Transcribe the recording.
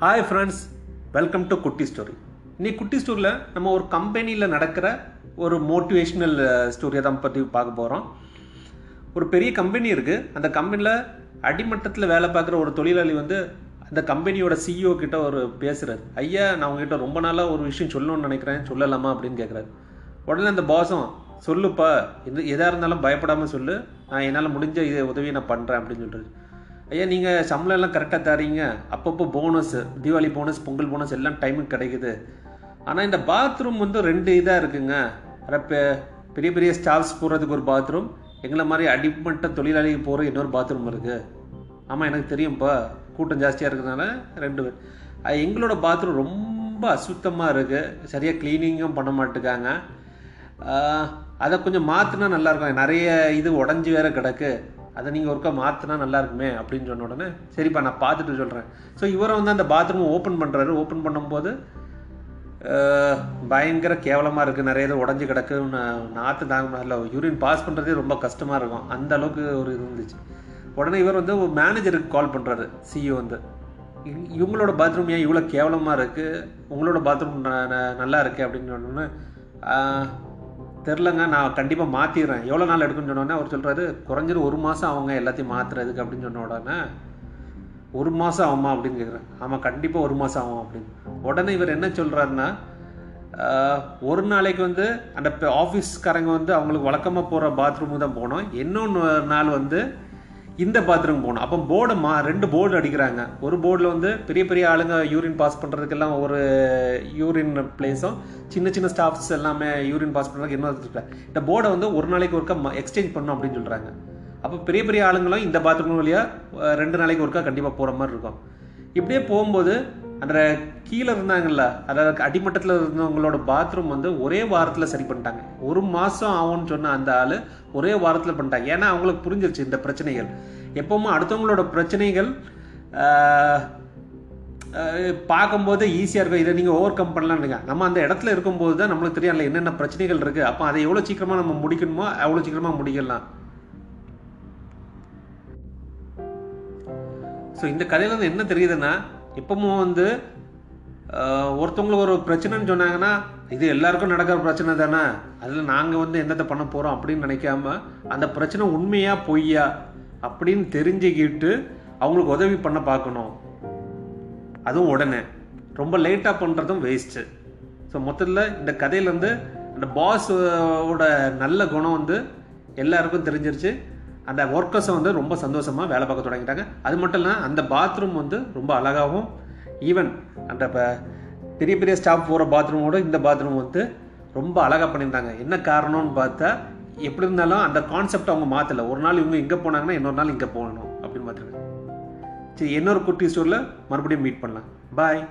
Hi friends welcome to குட்டி story இன்னைக்கு குட்டி ஸ்டோரியில் நம்ம ஒரு கம்பெனியில் நடக்கிற ஒரு மோட்டிவேஷ்னல் ஸ்டோரியை தான் பற்றி பார்க்க போகிறோம் ஒரு பெரிய கம்பெனி இருக்குது அந்த கம்பெனியில் அடிமட்டத்தில் வேலை பார்க்குற ஒரு தொழிலாளி வந்து அந்த கம்பெனியோட சிஇஓ கிட்ட ஒரு பேசுகிறார் ஐயா நான் உங்ககிட்ட ரொம்ப நாளாக ஒரு விஷயம் சொல்லணும்னு நினைக்கிறேன். சொல்லலாமா? அப்படின்னு கேட்குறாரு உடனே அந்த பாசம் சொல்லுப்பா எது எதாக இருந்தாலும் பயப்படாமல் சொல்லு. நான் என்னால் முடிஞ்ச இது உதவியை நான் பண்ணுறேன் அப்படின்னு சொல்கிறாரு ஐயா நீங்கள் சம்பளம் எல்லாம் கரெக்டாக தரீங்க. அப்பப்போ bonus Deepavali bonus Pongal bonus எல்லாம் டைமுக்கு கிடைக்குது. ஆனால் இந்த பாத்ரூம் வந்து ரெண்டு இதாக இருக்குங்க. பெ- பெரிய பெரிய ஸ்டாஃப்ஸ் போகிறதுக்கு ஒரு பாத்ரூம் எங்களை மாதிரி அடிமட்ட தொழிலாளிக்கு போகிற இன்னொரு பாத்ரூம் இருக்குது ஆமாம் எனக்கு தெரியும்ப்பா கூட்டம் ஜாஸ்தியாக இருக்கிறதுனால ரெண்டு பேர். எங்களோட பாத்ரூம் ரொம்ப அசுத்தமாக இருக்குது சரியாக க்ளீனிங்கும் பண்ண மாட்டேங்காங்க அதை கொஞ்சம் மாற்றினா நல்லாயிருக்கும் நிறைய இது உடஞ்சி வேற கிடக்கு. அதை நீங்கள் ஒருக்கா மாற்றினா நல்லா இருக்குமே அப்படின்னு சொன்ன உடனே சரிப்பா நான் பார்த்துட்டு சொல்கிறேன் ஸோ இவரை வந்து அந்த பாத்ரூம் ஓப்பன் பண்ணுறாரு ஓப்பன் பண்ணும்போது பயங்கர கேவலமாக இருக்குது நிறைய இது உடஞ்சி கிடக்கு. நாற்று தாங்க இல்லை யூரின் பாஸ் பண்ணுறதே ரொம்ப கஷ்டமாக இருக்கும். அந்த அளவுக்கு ஒரு இது இருந்துச்சு. உடனே இவர் வந்து ஒரு மேனேஜருக்கு கால் பண்ணுறாரு சிஇஓ வந்து. இவங்களோட பாத்ரூம் ஏன் இவ்வளோ கேவலமாக இருக்குது உங்களோட பாத்ரூம் நல்லா இருக்குது அப்படின்னு சொன்னோன்னே தெரிலங்க நான் கண்டிப்பாக மாற்றிடுறேன் எவ்வளோ நாள் எடுக்குன்னு சொன்னோடனே அவர் சொல்கிறாரு குறைஞ்சது ஒரு மாதம் அவங்க எல்லாத்தையும் மாற்றுறதுக்கு அப்படின்னு சொன்ன உடனே ஒரு மாதம் ஆகுமா அப்படின்னு கேட்குறேன் ஆமாம் கண்டிப்பாக ஒரு மாதம் ஆகும் அப்படின்னு. உடனே இவர் என்ன சொல்கிறாருன்னா ஒரு நாளைக்கு வந்து அந்த ஆஃபீஸ்காரங்க வந்து அவங்களுக்கு வழக்கமாக போகிற பாத்ரூம் தான் போனோம் இன்னொன்று நாள் வந்து இந்த பாத்ரூம் போகணும். அப்போ போர்டை மா ரெண்டு போர்டு அடிக்கிறாங்க. ஒரு போர்டில் வந்து பெரிய பெரிய ஆளுங்க யூரின் பாஸ் பண்ணுறதுக்கெல்லாம் ஒரு யூரின் பிளேஸும் சின்ன சின்ன ஸ்டாஃப்ஸ் எல்லாமே யூரின் பாஸ் பண்ணுறதுக்கு இன்னொரு இந்த போர்டை வந்து ஒரு நாளைக்கு ஒருக்கா எக்ஸ்சேஞ்ச் பண்ணும் அப்படின்னு சொல்கிறாங்க அப்போ பெரிய பெரிய ஆளுங்களும் இந்த பாத்ரூம் வழியாக ரெண்டு நாளைக்கு ஒருக்கா கண்டிப்பாக போகிற மாதிரி இருக்கும். இப்படியே போகும்போது அந்த கீழே இருந்தாங்கல்ல அதாவது அடிமட்டத்தில் இருந்தவங்களோட பாத்ரூம் வந்து ஒரே வாரத்தில் சரி பண்ணிட்டாங்க. ஒரு மாதம் ஆகும்னு சொன்ன அந்த ஆள் ஒரே வாரத்தில் பண்ணிட்டாங்க. ஏன்னா அவங்களுக்கு புரிஞ்சிருச்சு இந்த பிரச்சனைகள். எப்பவுமே அடுத்தவங்களோட பிரச்சனைகள் ஆஹ், பார்க்கும்போது ஈஸியாக இருக்கும். இதை நீங்கள் ஓவர் கம் பண்ணலாம்னுங்க. நம்ம அந்த இடத்துல இருக்கும்போது தான் நம்மளுக்கு தெரியும் அதில் என்னென்ன பிரச்சனைகள் இருக்குது அப்போ அதை எவ்வளோ சீக்கிரமாக நம்ம முடிக்கணுமோ அவ்வளோ சீக்கிரமாக முடிக்கலாம். ஸோ இந்த கதையிலேருந்து என்ன தெரியுதுன்னா எப்பவும் வந்து ஆஹ், ஒருத்தவங்களுக்கு ஒரு பிரச்சனைன்னு சொன்னாங்கன்னா இது எல்லாருக்கும் நடக்கிற பிரச்சனை தானே. அதில் நாங்கள் வந்து என்னத்தை பண்ண போகிறோம் அப்படின்னு நினைக்காம அந்த பிரச்சனை உண்மையா பொய்யா அப்படின்னு தெரிஞ்சுக்கிட்டு அவங்களுக்கு உதவி பண்ண பார்க்கணும். அதுவும் உடனே. ரொம்ப லேட்டாக பண்ணுறதும் வேஸ்ட்டு ஸோ மொத்தத்தில் இந்த கதையிலேருந்து அந்த பாஸோட நல்ல குணம் வந்து எல்லாருக்கும் தெரிஞ்சிருச்சு. அந்த ஒர்க்கர்ஸை வந்து ரொம்ப சந்தோஷமாக வேலை பார்க்க தொடங்கிட்டாங்க. அது மட்டும் இல்லை அந்த பாத்ரூம் வந்து ரொம்ப அழகாகவும் ஈவன் அந்த ப- பெரிய பெரிய ஸ்டாஃப் போகிற பாத்ரூமோட இந்த பாத்ரூம் வந்து ரொம்ப அழகாக பண்ணியிருந்தாங்க. என்ன காரணம்னு பார்த்தா எப்படி இருந்தாலும் அந்த கான்செப்ட் அவங்க மாற்றலை ஒரு நாள் இவங்க இங்கே போனாங்கன்னா இன்னொரு நாள் இங்கே போகணும் அப்படின்னு பார்த்துருக்காங்க சரி இன்னொரு குட்டி ஸ்டோரில் மறுபடியும் மீட் பண்ணலாம். பாய்